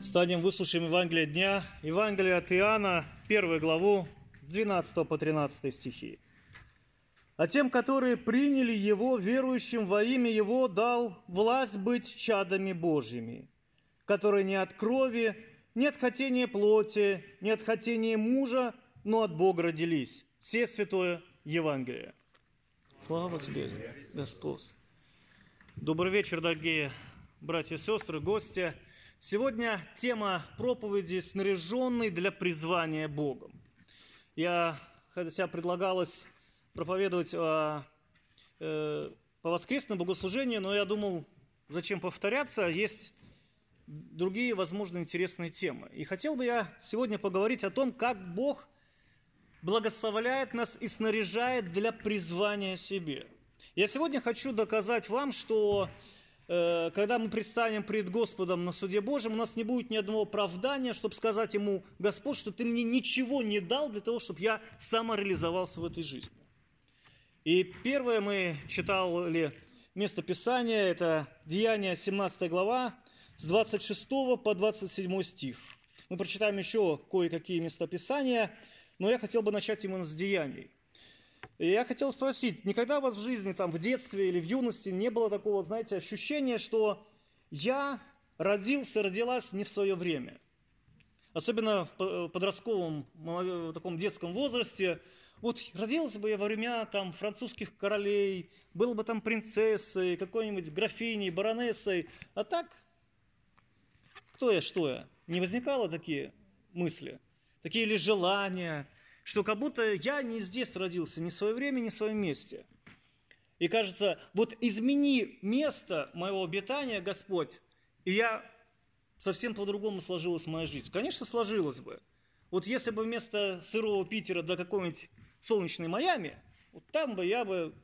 Станем выслушаем Евангелие дня. Евангелие от Иоанна, первую главу, 12 по 13 стихи. «А тем, которые приняли Его, верующим во имя Его, дал власть быть чадами Божьими, которые не от крови, не от хотения плоти, не от хотения мужа, но от Бога родились». Все святое Евангелие. Слава Тебе, Господь. Добрый вечер, дорогие братья и сестры, гости. Сегодня тема проповеди «Снаряженный для призвания Богом». Я, хотя предлагалось проповедовать о, э, по воскресному богослужению, но я думал, зачем повторяться, есть другие, возможно, интересные темы. И хотел бы я сегодня поговорить о том, как Бог благословляет нас и снаряжает для призвания себе. Я сегодня хочу доказать вам, что когда мы предстанем пред Господом на суде Божьем, у нас не будет ни одного оправдания, чтобы сказать Ему, Господь, что Ты мне ничего не дал для того, чтобы я самореализовался в этой жизни. И первое мы читали место Писания, это Деяние 17 глава, с 26 по 27 стих. Мы прочитаем еще кое-какие местописания, но я хотел бы начать именно с Деяний. И я хотел спросить, никогда у вас в жизни, там, в детстве или в юности не было такого, знаете, ощущения, что я родился, родилась не в свое время? Особенно в подростковом, в таком детском возрасте. Вот родилась бы я во времена там, французских королей, был бы там принцессой, какой-нибудь графиней, баронессой. А так, кто я, что я? Не возникало такие мысли? Такие ли желания? Что как будто я не здесь родился, не свое время, не в своем месте. И кажется, вот измени место моего обитания, Господь, и я совсем по-другому сложилась моя жизнь. Конечно, сложилась бы. Вот если бы вместо сырого Питера до какой-нибудь солнечной Майами, вот там бы я бы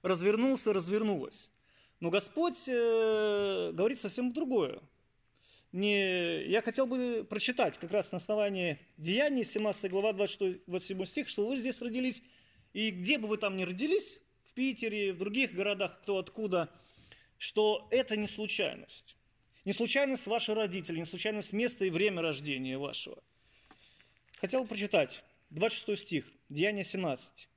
развернулся, развернулась. Но Господь э, говорит совсем другое не... Я хотел бы прочитать как раз на основании Деяний, 17 глава, 26, 27 стих, что вы здесь родились, и где бы вы там ни родились, в Питере, в других городах, кто откуда, что это не случайность. Не случайность ваши родители, не случайность места и время рождения вашего. Хотел бы прочитать 26 стих, Деяние 17.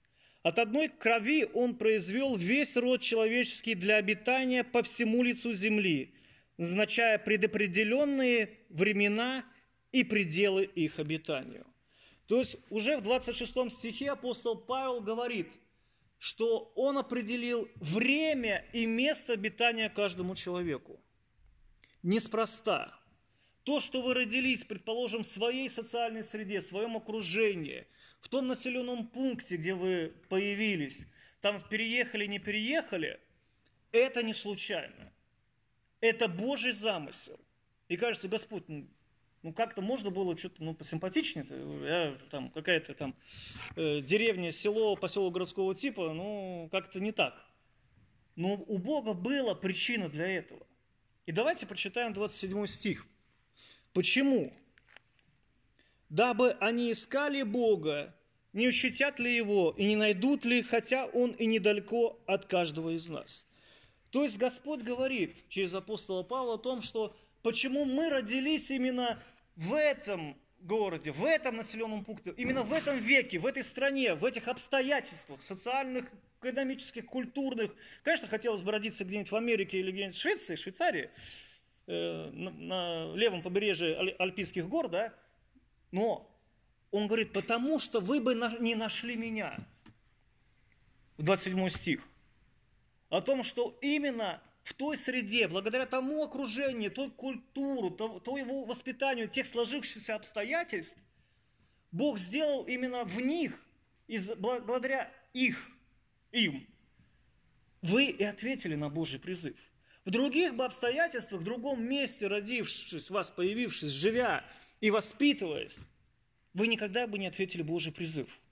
«От одной крови он произвел весь род человеческий для обитания по всему лицу земли, назначая предопределенные времена и пределы их обитанию. То есть уже в 26 стихе апостол Павел говорит, что он определил время и место обитания каждому человеку. Неспроста. То, что вы родились, предположим, в своей социальной среде, в своем окружении, в том населенном пункте, где вы появились, там переехали, не переехали, это не случайно. Это Божий замысел. И кажется, Господь, ну, ну как-то можно было что-то ну, посимпатичнее, я, там какая-то там э, деревня, село, поселок городского типа, ну как-то не так. Но у Бога была причина для этого. И давайте прочитаем 27 стих. Почему? Дабы они искали Бога, не ощутят ли Его и не найдут ли, хотя Он и недалеко от каждого из нас. То есть Господь говорит через апостола Павла о том, что почему мы родились именно в этом городе, в этом населенном пункте, именно в этом веке, в этой стране, в этих обстоятельствах социальных, экономических, культурных. Конечно, хотелось бы родиться где-нибудь в Америке или где-нибудь в Швеции, Швейцарии, э, на, на левом побережье Альпийских гор, да, но он говорит, потому что вы бы не нашли меня. В 27 стих о том, что именно в той среде, благодаря тому окружению, той культуру, то, его воспитанию, тех сложившихся обстоятельств, Бог сделал именно в них, из, благодаря их, им, вы и ответили на Божий призыв. В других бы обстоятельствах, в другом месте, родившись, вас появившись, живя и воспитываясь, вы никогда бы не ответили Божий призыв –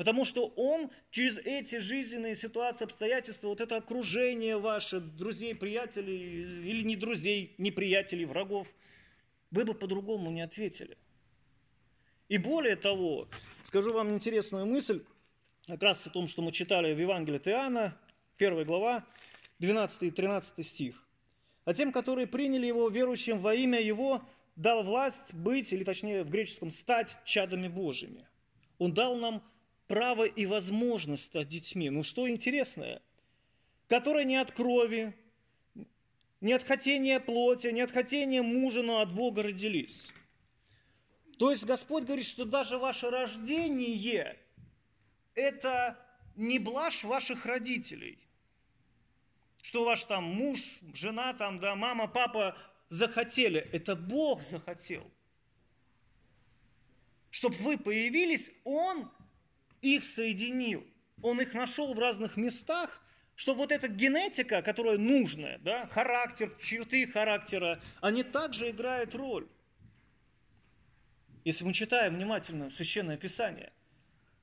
Потому что он через эти жизненные ситуации, обстоятельства, вот это окружение ваше, друзей, приятелей, или не друзей, не приятелей, врагов, вы бы по-другому не ответили. И более того, скажу вам интересную мысль, как раз о том, что мы читали в Евангелии от Иоанна, 1 глава, 12 и 13 стих. а тем, которые приняли его верующим во имя его, дал власть быть, или точнее в греческом, стать чадами Божьими. Он дал нам право и возможность стать детьми. Ну что интересное, которое не от крови, не от хотения плоти, не от хотения мужа, но от Бога родились. То есть Господь говорит, что даже ваше рождение – это не блажь ваших родителей. Что ваш там муж, жена, там, да, мама, папа захотели. Это Бог захотел. Чтобы вы появились, Он их соединил. Он их нашел в разных местах, что вот эта генетика, которая нужная, да, характер, черты характера, они также играют роль. Если мы читаем внимательно Священное Писание,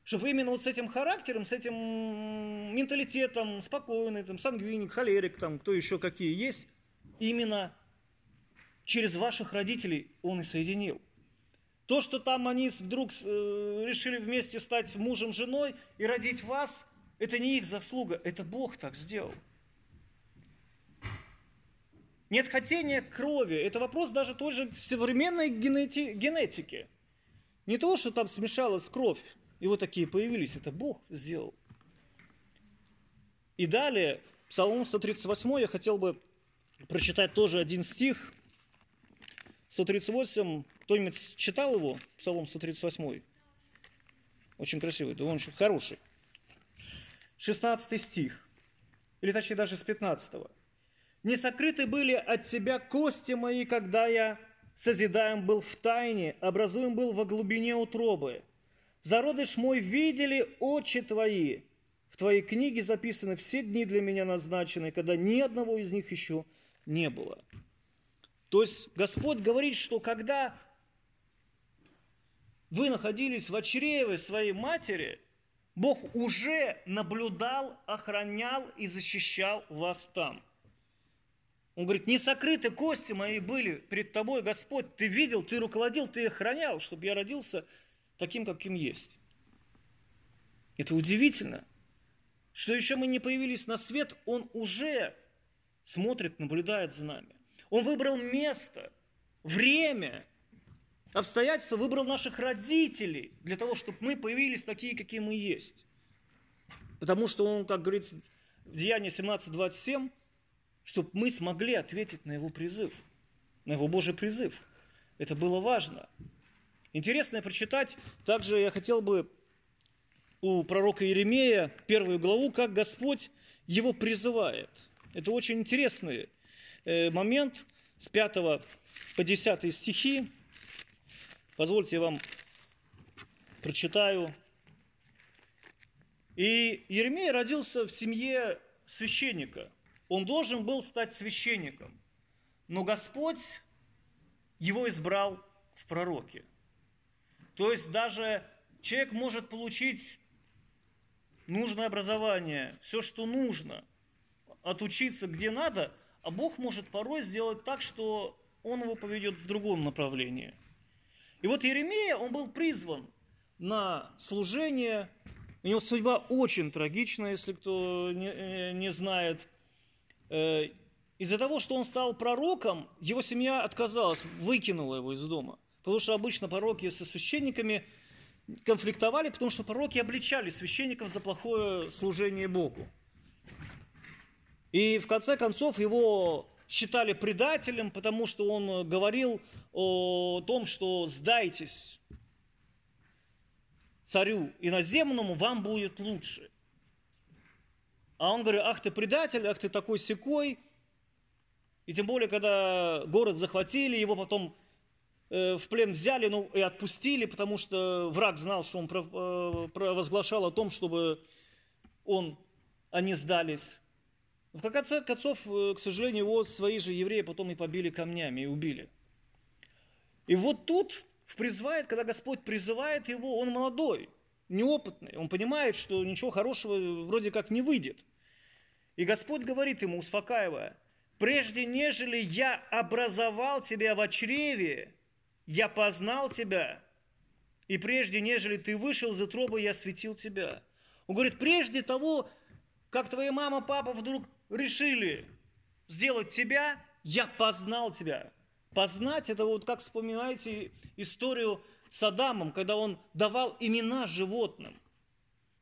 что именно вот с этим характером, с этим менталитетом, спокойный, там, сангвиник, холерик, там, кто еще какие есть, именно через ваших родителей он и соединил. То, что там они вдруг э, решили вместе стать мужем, женой и родить вас – это не их заслуга, это Бог так сделал. Нет хотения крови. Это вопрос даже той же современной генети- генетики. Не то, что там смешалась кровь, и вот такие появились. Это Бог сделал. И далее, Псалом 138, я хотел бы прочитать тоже один стих. 138, кто-нибудь читал его, Псалом 138? Очень красивый, да он очень хороший. 16 стих, или точнее даже с 15. «Не сокрыты были от тебя кости мои, когда я созидаем был в тайне, образуем был во глубине утробы. Зародыш мой видели очи твои. В твоей книге записаны все дни для меня назначены, когда ни одного из них еще не было». То есть Господь говорит, что когда вы находились в чреве своей матери – Бог уже наблюдал, охранял и защищал вас там. Он говорит, не сокрыты кости мои были перед тобой, Господь, ты видел, ты руководил, ты охранял, чтобы я родился таким, каким есть. Это удивительно, что еще мы не появились на свет, Он уже смотрит, наблюдает за нами. Он выбрал место, время, обстоятельства выбрал наших родителей для того, чтобы мы появились такие, какие мы есть. Потому что он, как говорится в Деянии 17.27, чтобы мы смогли ответить на его призыв, на его Божий призыв. Это было важно. Интересно прочитать, также я хотел бы у пророка Иеремея первую главу, как Господь его призывает. Это очень интересный э, момент с 5 по 10 стихи. Позвольте я вам прочитаю. И Еремей родился в семье священника. Он должен был стать священником. Но Господь его избрал в пророке. То есть даже человек может получить нужное образование, все, что нужно, отучиться где надо, а Бог может порой сделать так, что он его поведет в другом направлении – и вот Еремея, он был призван на служение. У него судьба очень трагичная, если кто не, э, не знает. Э, из-за того, что он стал пророком, его семья отказалась, выкинула его из дома. Потому что обычно пророки со священниками конфликтовали, потому что пророки обличали священников за плохое служение Богу. И в конце концов его считали предателем, потому что он э, говорил о том, что сдайтесь царю иноземному, вам будет лучше. А он говорит, ах ты предатель, ах ты такой секой. И тем более, когда город захватили, его потом э, в плен взяли ну, и отпустили, потому что враг знал, что он э, провозглашал о том, чтобы он, они сдались. В конце концов, э, к сожалению, его свои же евреи потом и побили камнями и убили. И вот тут призывает, когда Господь призывает его, он молодой, неопытный, он понимает, что ничего хорошего вроде как не выйдет. И Господь говорит ему, успокаивая, «Прежде нежели я образовал тебя в чреве, я познал тебя, и прежде нежели ты вышел из утробы, я светил тебя». Он говорит, прежде того, как твоя мама, папа вдруг решили сделать тебя, я познал тебя. Познать – это вот как вспоминаете историю с Адамом, когда он давал имена животным.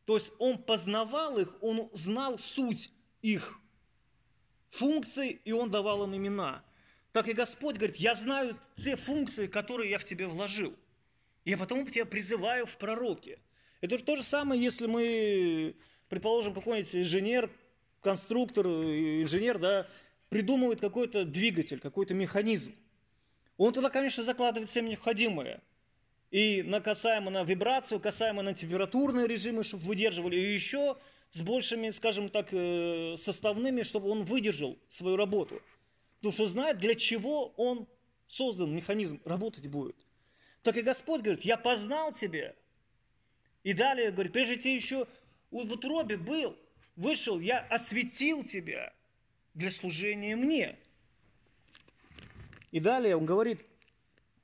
То есть он познавал их, он знал суть их функций, и он давал им имена. Так и Господь говорит, я знаю те функции, которые я в тебе вложил. Я потому тебя призываю в пророке. Это то же самое, если мы, предположим, какой-нибудь инженер, конструктор, инженер, да, придумывает какой-то двигатель, какой-то механизм. Он туда, конечно, закладывает все необходимое. И на касаемо на вибрацию, касаемо на температурные режимы, чтобы выдерживали, и еще с большими, скажем так, э, составными, чтобы он выдержал свою работу. Потому что знает, для чего он создан, механизм работать будет. Так и Господь говорит, я познал тебя. И далее говорит, прежде ты еще в утробе был, вышел, я осветил тебя для служения мне. И далее он говорит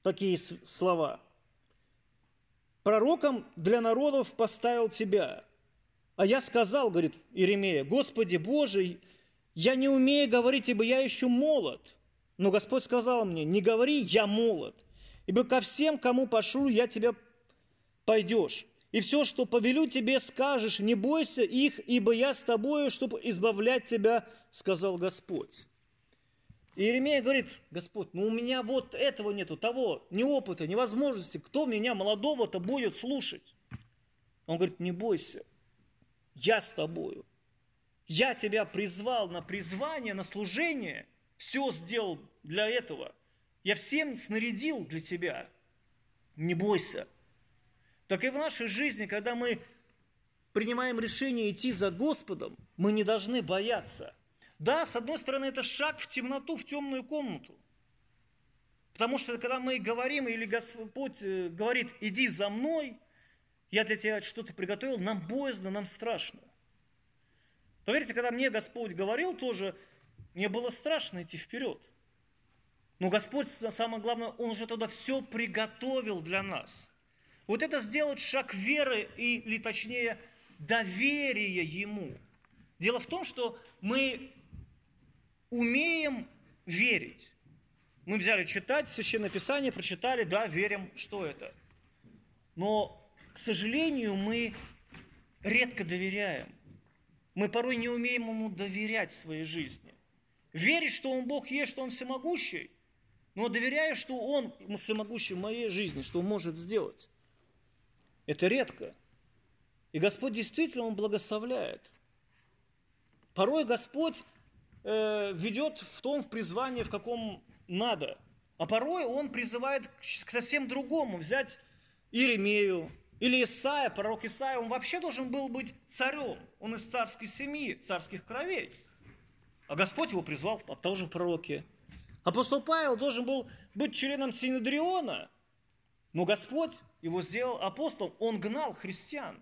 такие слова. Пророком для народов поставил тебя. А я сказал, говорит Иеремия, Господи Божий, я не умею говорить, ибо я еще молод. Но Господь сказал мне, не говори, я молод, ибо ко всем, кому пошлю, я тебя пойдешь. И все, что повелю тебе, скажешь, не бойся их, ибо я с тобою, чтобы избавлять тебя, сказал Господь. И Иеремия говорит, Господь, ну у меня вот этого нету, того, ни опыта, ни возможности, кто меня молодого-то будет слушать? Он говорит, не бойся, я с тобою. Я тебя призвал на призвание, на служение, все сделал для этого. Я всем снарядил для тебя. Не бойся. Так и в нашей жизни, когда мы принимаем решение идти за Господом, мы не должны бояться. Да, с одной стороны, это шаг в темноту, в темную комнату. Потому что когда мы говорим, или Господь э, говорит, иди за мной, я для тебя что-то приготовил, нам боязно, нам страшно. Поверьте, когда мне Господь говорил тоже, мне было страшно идти вперед. Но Господь, самое главное, Он уже туда все приготовил для нас. Вот это сделать шаг веры или, точнее, доверия Ему. Дело в том, что мы умеем верить. Мы взяли читать Священное Писание, прочитали, да, верим, что это. Но, к сожалению, мы редко доверяем. Мы порой не умеем Ему доверять своей жизни. Верить, что Он Бог есть, что Он всемогущий, но доверяя, что Он всемогущий в моей жизни, что Он может сделать. Это редко. И Господь действительно, Он благословляет. Порой Господь э, ведет в том в призвание, в каком надо. А порой Он призывает к совсем другому. Взять Иеремею или Исаия, пророк Исаия, он вообще должен был быть царем. Он из царской семьи, царских кровей. А Господь его призвал тоже в пророке. Апостол Павел должен был быть членом Синедриона – но Господь его сделал апостолом, он гнал христиан.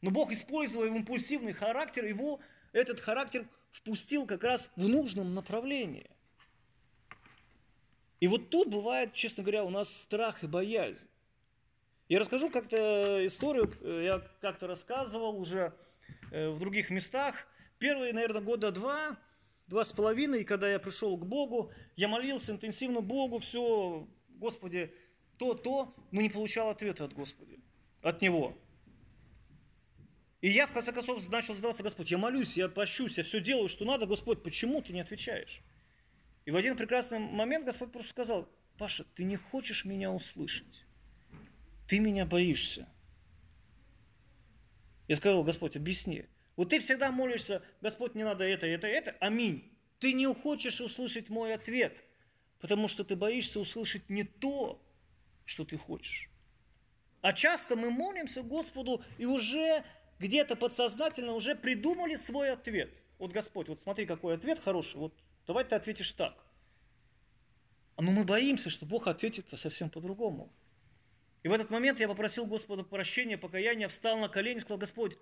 Но Бог, используя его импульсивный характер, его этот характер впустил как раз в нужном направлении. И вот тут бывает, честно говоря, у нас страх и боязнь. Я расскажу как-то историю, э, я как-то рассказывал уже э, в других местах. Первые, наверное, года два, два с половиной, когда я пришел к Богу, я молился интенсивно Богу, все, Господи, то, то, но не получал ответа от Господа, от Него. И я, в конце концов, начал задаваться, Господь, я молюсь, я пощусь, я все делаю, что надо, Господь, почему ты не отвечаешь? И в один прекрасный момент Господь просто сказал, Паша, ты не хочешь меня услышать, ты меня боишься. Я сказал, Господь, объясни. Вот ты всегда молишься, Господь, не надо это, это, это, аминь. Ты не хочешь услышать мой ответ, потому что ты боишься услышать не то, что ты хочешь. А часто мы молимся Господу и уже где-то подсознательно уже придумали свой ответ. Вот Господь, вот смотри, какой ответ хороший, вот давай ты ответишь так. Но мы боимся, что Бог ответит совсем по-другому. И в этот момент я попросил Господа прощения, покаяния, встал на колени и сказал, Господь,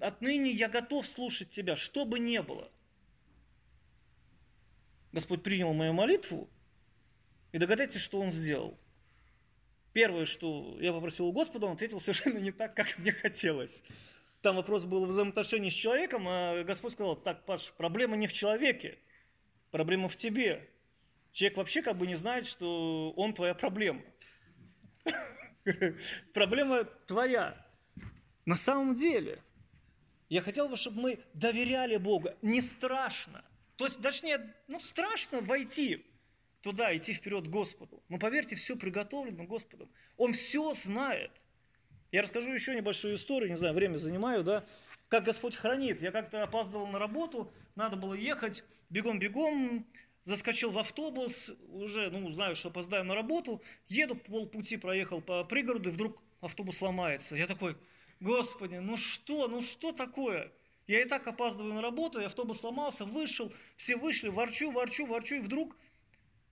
отныне я готов слушать Тебя, что бы ни было. Господь принял мою молитву, и догадайтесь, что Он сделал – Первое, что я попросил у Господа, он ответил совершенно не так, как мне хотелось. Там вопрос был в взаимоотношении с человеком, а Господь сказал, так, Паш, проблема не в человеке, Проблема в тебе. Человек вообще как бы не знает, что он твоя проблема. Проблема твоя. На самом деле, я хотел бы, чтобы мы доверяли Богу. Не страшно. То есть, точнее, ну, страшно войти туда, идти вперед к Господу. Но поверьте, все приготовлено Господом. Он все знает. Я расскажу еще небольшую историю, не знаю, время занимаю, да, как Господь хранит. Я как-то опаздывал на работу, надо было ехать, бегом-бегом, заскочил в автобус, уже, ну, знаю, что опоздаю на работу, еду, полпути проехал по пригороду, и вдруг автобус ломается. Я такой, Господи, ну что, ну что такое? Я и так опаздываю на работу, и автобус сломался, вышел, все вышли, ворчу, ворчу, ворчу, и вдруг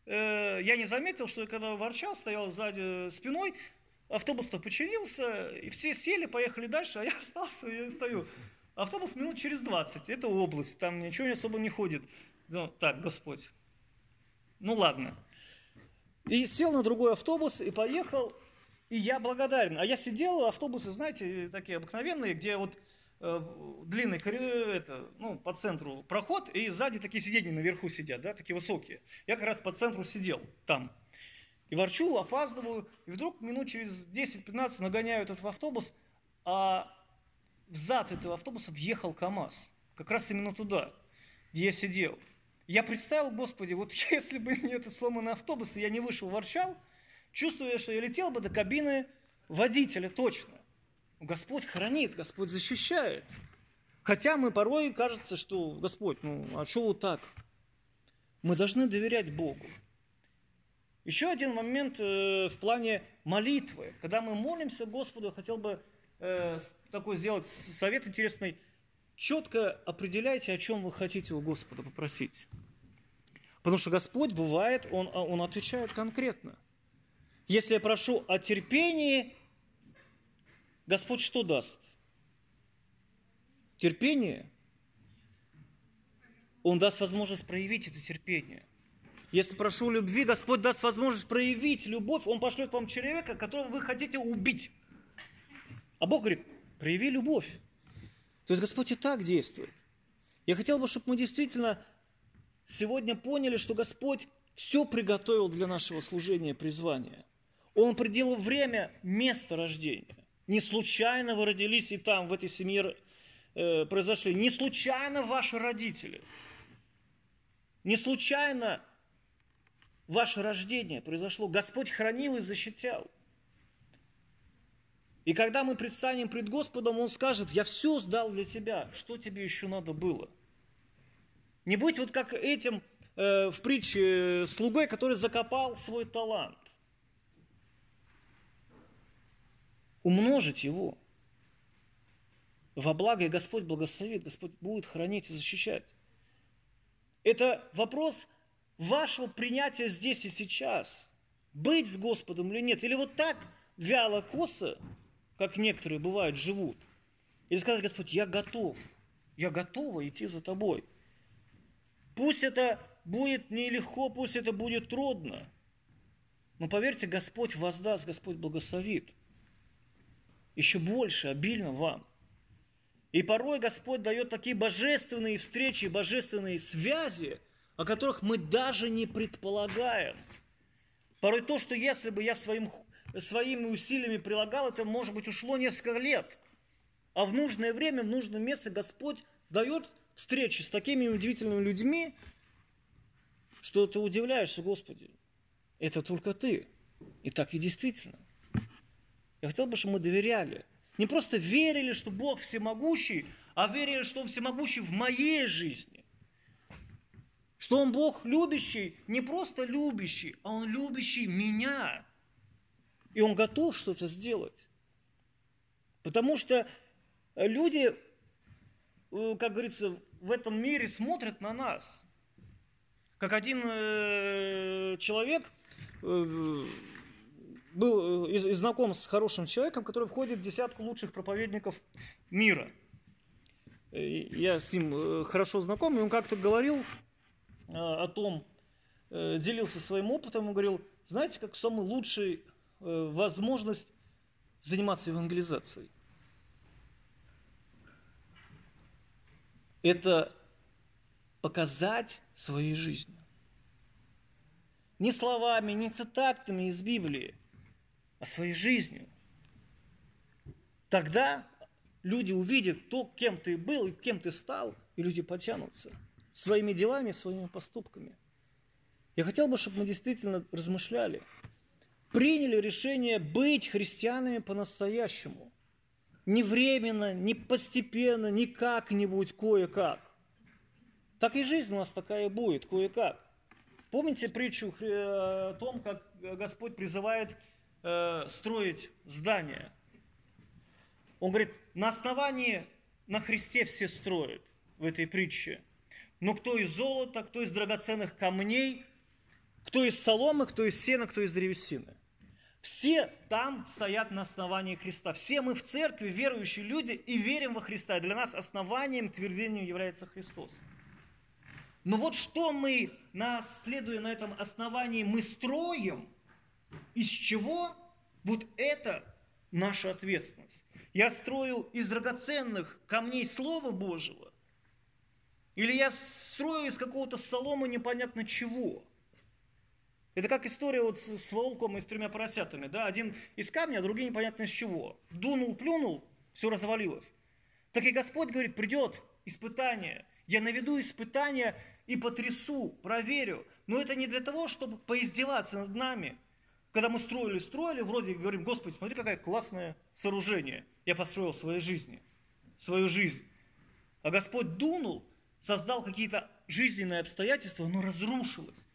э, я не заметил, что когда ворчал, стоял сзади спиной, автобус-то починился, и все сели, поехали дальше, а я остался, и стою. Автобус минут через 20, это область, там ничего особо не ходит. Ну, так, Господь, ну ладно. И сел на другой автобус и поехал, и я благодарен. А я сидел, автобусы, знаете, такие обыкновенные, где вот э, длинный коридор, это, ну, по центру проход, и сзади такие сиденья наверху сидят, да, такие высокие. Я как раз по центру сидел там. И ворчу, опаздываю, и вдруг минут через 10-15 нагоняю этот автобус, а в зад этого автобуса въехал КАМАЗ. Как раз именно туда, где я сидел. Я представил, Господи, вот если бы не этот сломанный автобус, и я не вышел, ворчал, чувствуя, что я летел бы до кабины водителя точно. Господь хранит, Господь защищает. Хотя мы порой кажется, что Господь, ну а что вот так? Мы должны доверять Богу. Еще один момент э, в плане молитвы. Когда мы молимся Господу, хотел бы э, такой сделать совет интересный – четко определяйте, о чем вы хотите у Господа попросить. Потому что Господь бывает, Он, он отвечает конкретно. Если я прошу о терпении, Господь что даст? Терпение. Он даст возможность проявить это терпение. Если прошу любви, Господь даст возможность проявить любовь. Он пошлет вам человека, которого вы хотите убить. А Бог говорит, прояви любовь. То есть Господь и так действует. Я хотел бы, чтобы мы действительно сегодня поняли, что Господь все приготовил для нашего служения, призвания. Он определил время, место рождения. Не случайно вы родились и там, в этой семье э, произошли. Не случайно ваши родители. Не случайно ваше рождение произошло. Господь хранил и защищал. И когда мы предстанем пред Господом, Он скажет, я все сдал для тебя, что тебе еще надо было? Не быть вот как этим э, в притче э, слугой, который закопал свой талант. Умножить его во благо, и Господь благословит, Господь будет хранить и защищать. Это вопрос вашего принятия здесь и сейчас. Быть с Господом или нет. Или вот так вяло, косо как некоторые бывают, живут. И сказать, Господь, я готов, я готова идти за тобой. Пусть это будет нелегко, пусть это будет трудно, но поверьте, Господь воздаст, Господь благословит. Еще больше, обильно вам. И порой Господь дает такие божественные встречи, божественные связи, о которых мы даже не предполагаем. Порой то, что если бы я своим своими усилиями прилагал, это, может быть, ушло несколько лет. А в нужное время, в нужное место Господь дает встречи с такими удивительными людьми, что ты удивляешься, Господи, это только ты. И так и действительно. Я хотел бы, чтобы мы доверяли. Не просто верили, что Бог всемогущий, а верили, что Он всемогущий в моей жизни. Что Он Бог любящий, не просто любящий, а Он любящий меня. И он готов что-то сделать. Потому что люди, э, как говорится, в этом мире смотрят на нас. Как один э, человек э, был и знаком с хорошим человеком, который входит в десятку лучших проповедников мира. Я с ним хорошо знаком, и он как-то говорил о том, делился своим опытом, он говорил, знаете, как самый лучший Э, возможность заниматься евангелизацией. Это показать своей жизнью. Не словами, не цитатами из Библии, а своей жизнью. Тогда люди увидят то, кем ты был и кем ты стал, и люди потянутся своими делами, своими поступками. Я хотел бы, чтобы мы действительно размышляли, приняли решение быть христианами по-настоящему. Не временно, не постепенно, не как-нибудь, кое-как. Так и жизнь у нас такая будет, кое-как. Помните притчу э, о том, как Господь призывает э, строить здание? Он говорит, на основании на Христе все строят в этой притче. Но кто из золота, кто из драгоценных камней, кто из соломы, кто из сена, кто из древесины. Все там стоят на основании Христа. Все мы в церкви верующие люди и верим во Христа. И для нас основанием, твердением является Христос. Но вот что мы, следуя на этом основании, мы строим, из чего, вот это наша ответственность. Я строю из драгоценных камней Слова Божьего, или я строю из какого-то солома непонятно чего. Это как история вот с волком и с тремя поросятами. Да? Один из камня, а другой непонятно из чего. Дунул, плюнул, все развалилось. Так и Господь говорит, придет испытание. Я наведу испытание и потрясу, проверю. Но это не для того, чтобы поиздеваться над нами. Когда мы строили, строили, вроде говорим, Господи, смотри, какое классное сооружение. Я построил в своей жизни, свою жизнь. А Господь дунул, создал какие-то жизненные обстоятельства, но разрушилось.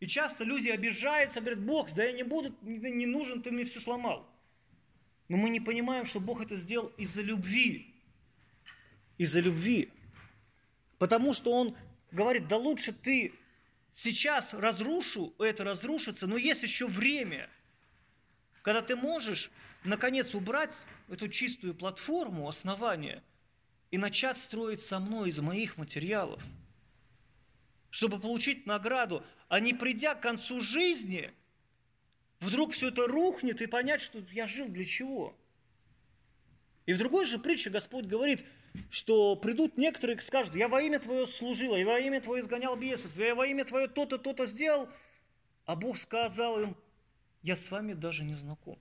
И часто люди обижаются, говорят, Бог, да я не буду, не нужен, ты мне все сломал. Но мы не понимаем, что Бог это сделал из-за любви. Из-за любви. Потому что Он говорит, да лучше ты сейчас разрушу, это разрушится, но есть еще время, когда ты можешь, наконец, убрать эту чистую платформу, основание, и начать строить со мной из моих материалов, чтобы получить награду, а не придя к концу жизни, вдруг все это рухнет и понять, что я жил для чего. И в другой же притче Господь говорит – что придут некоторые и скажут, я во имя Твое служил, я во имя Твое изгонял бесов, я во имя Твое то-то, то-то сделал, а Бог сказал им, я с вами даже не знаком.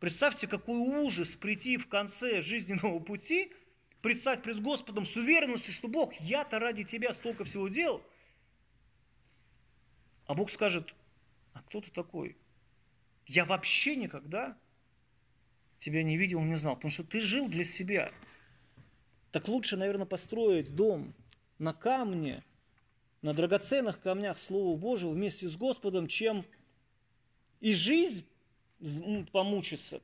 Представьте, какой ужас прийти в конце жизненного пути, предстать пред Господом с уверенностью, что Бог, я-то ради Тебя столько всего делал. А Бог скажет, а кто ты такой? Я вообще никогда тебя не видел, не знал, потому что ты жил для себя – так лучше, наверное, построить дом на камне, на драгоценных камнях Слова Божьего вместе с Господом, чем и жизнь помучится,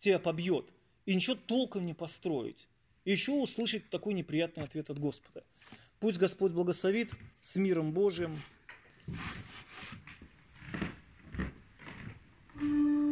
тебя побьет, и ничего толком не построить. И еще услышать такой неприятный ответ от Господа. Пусть Господь благословит с миром Божьим. thank you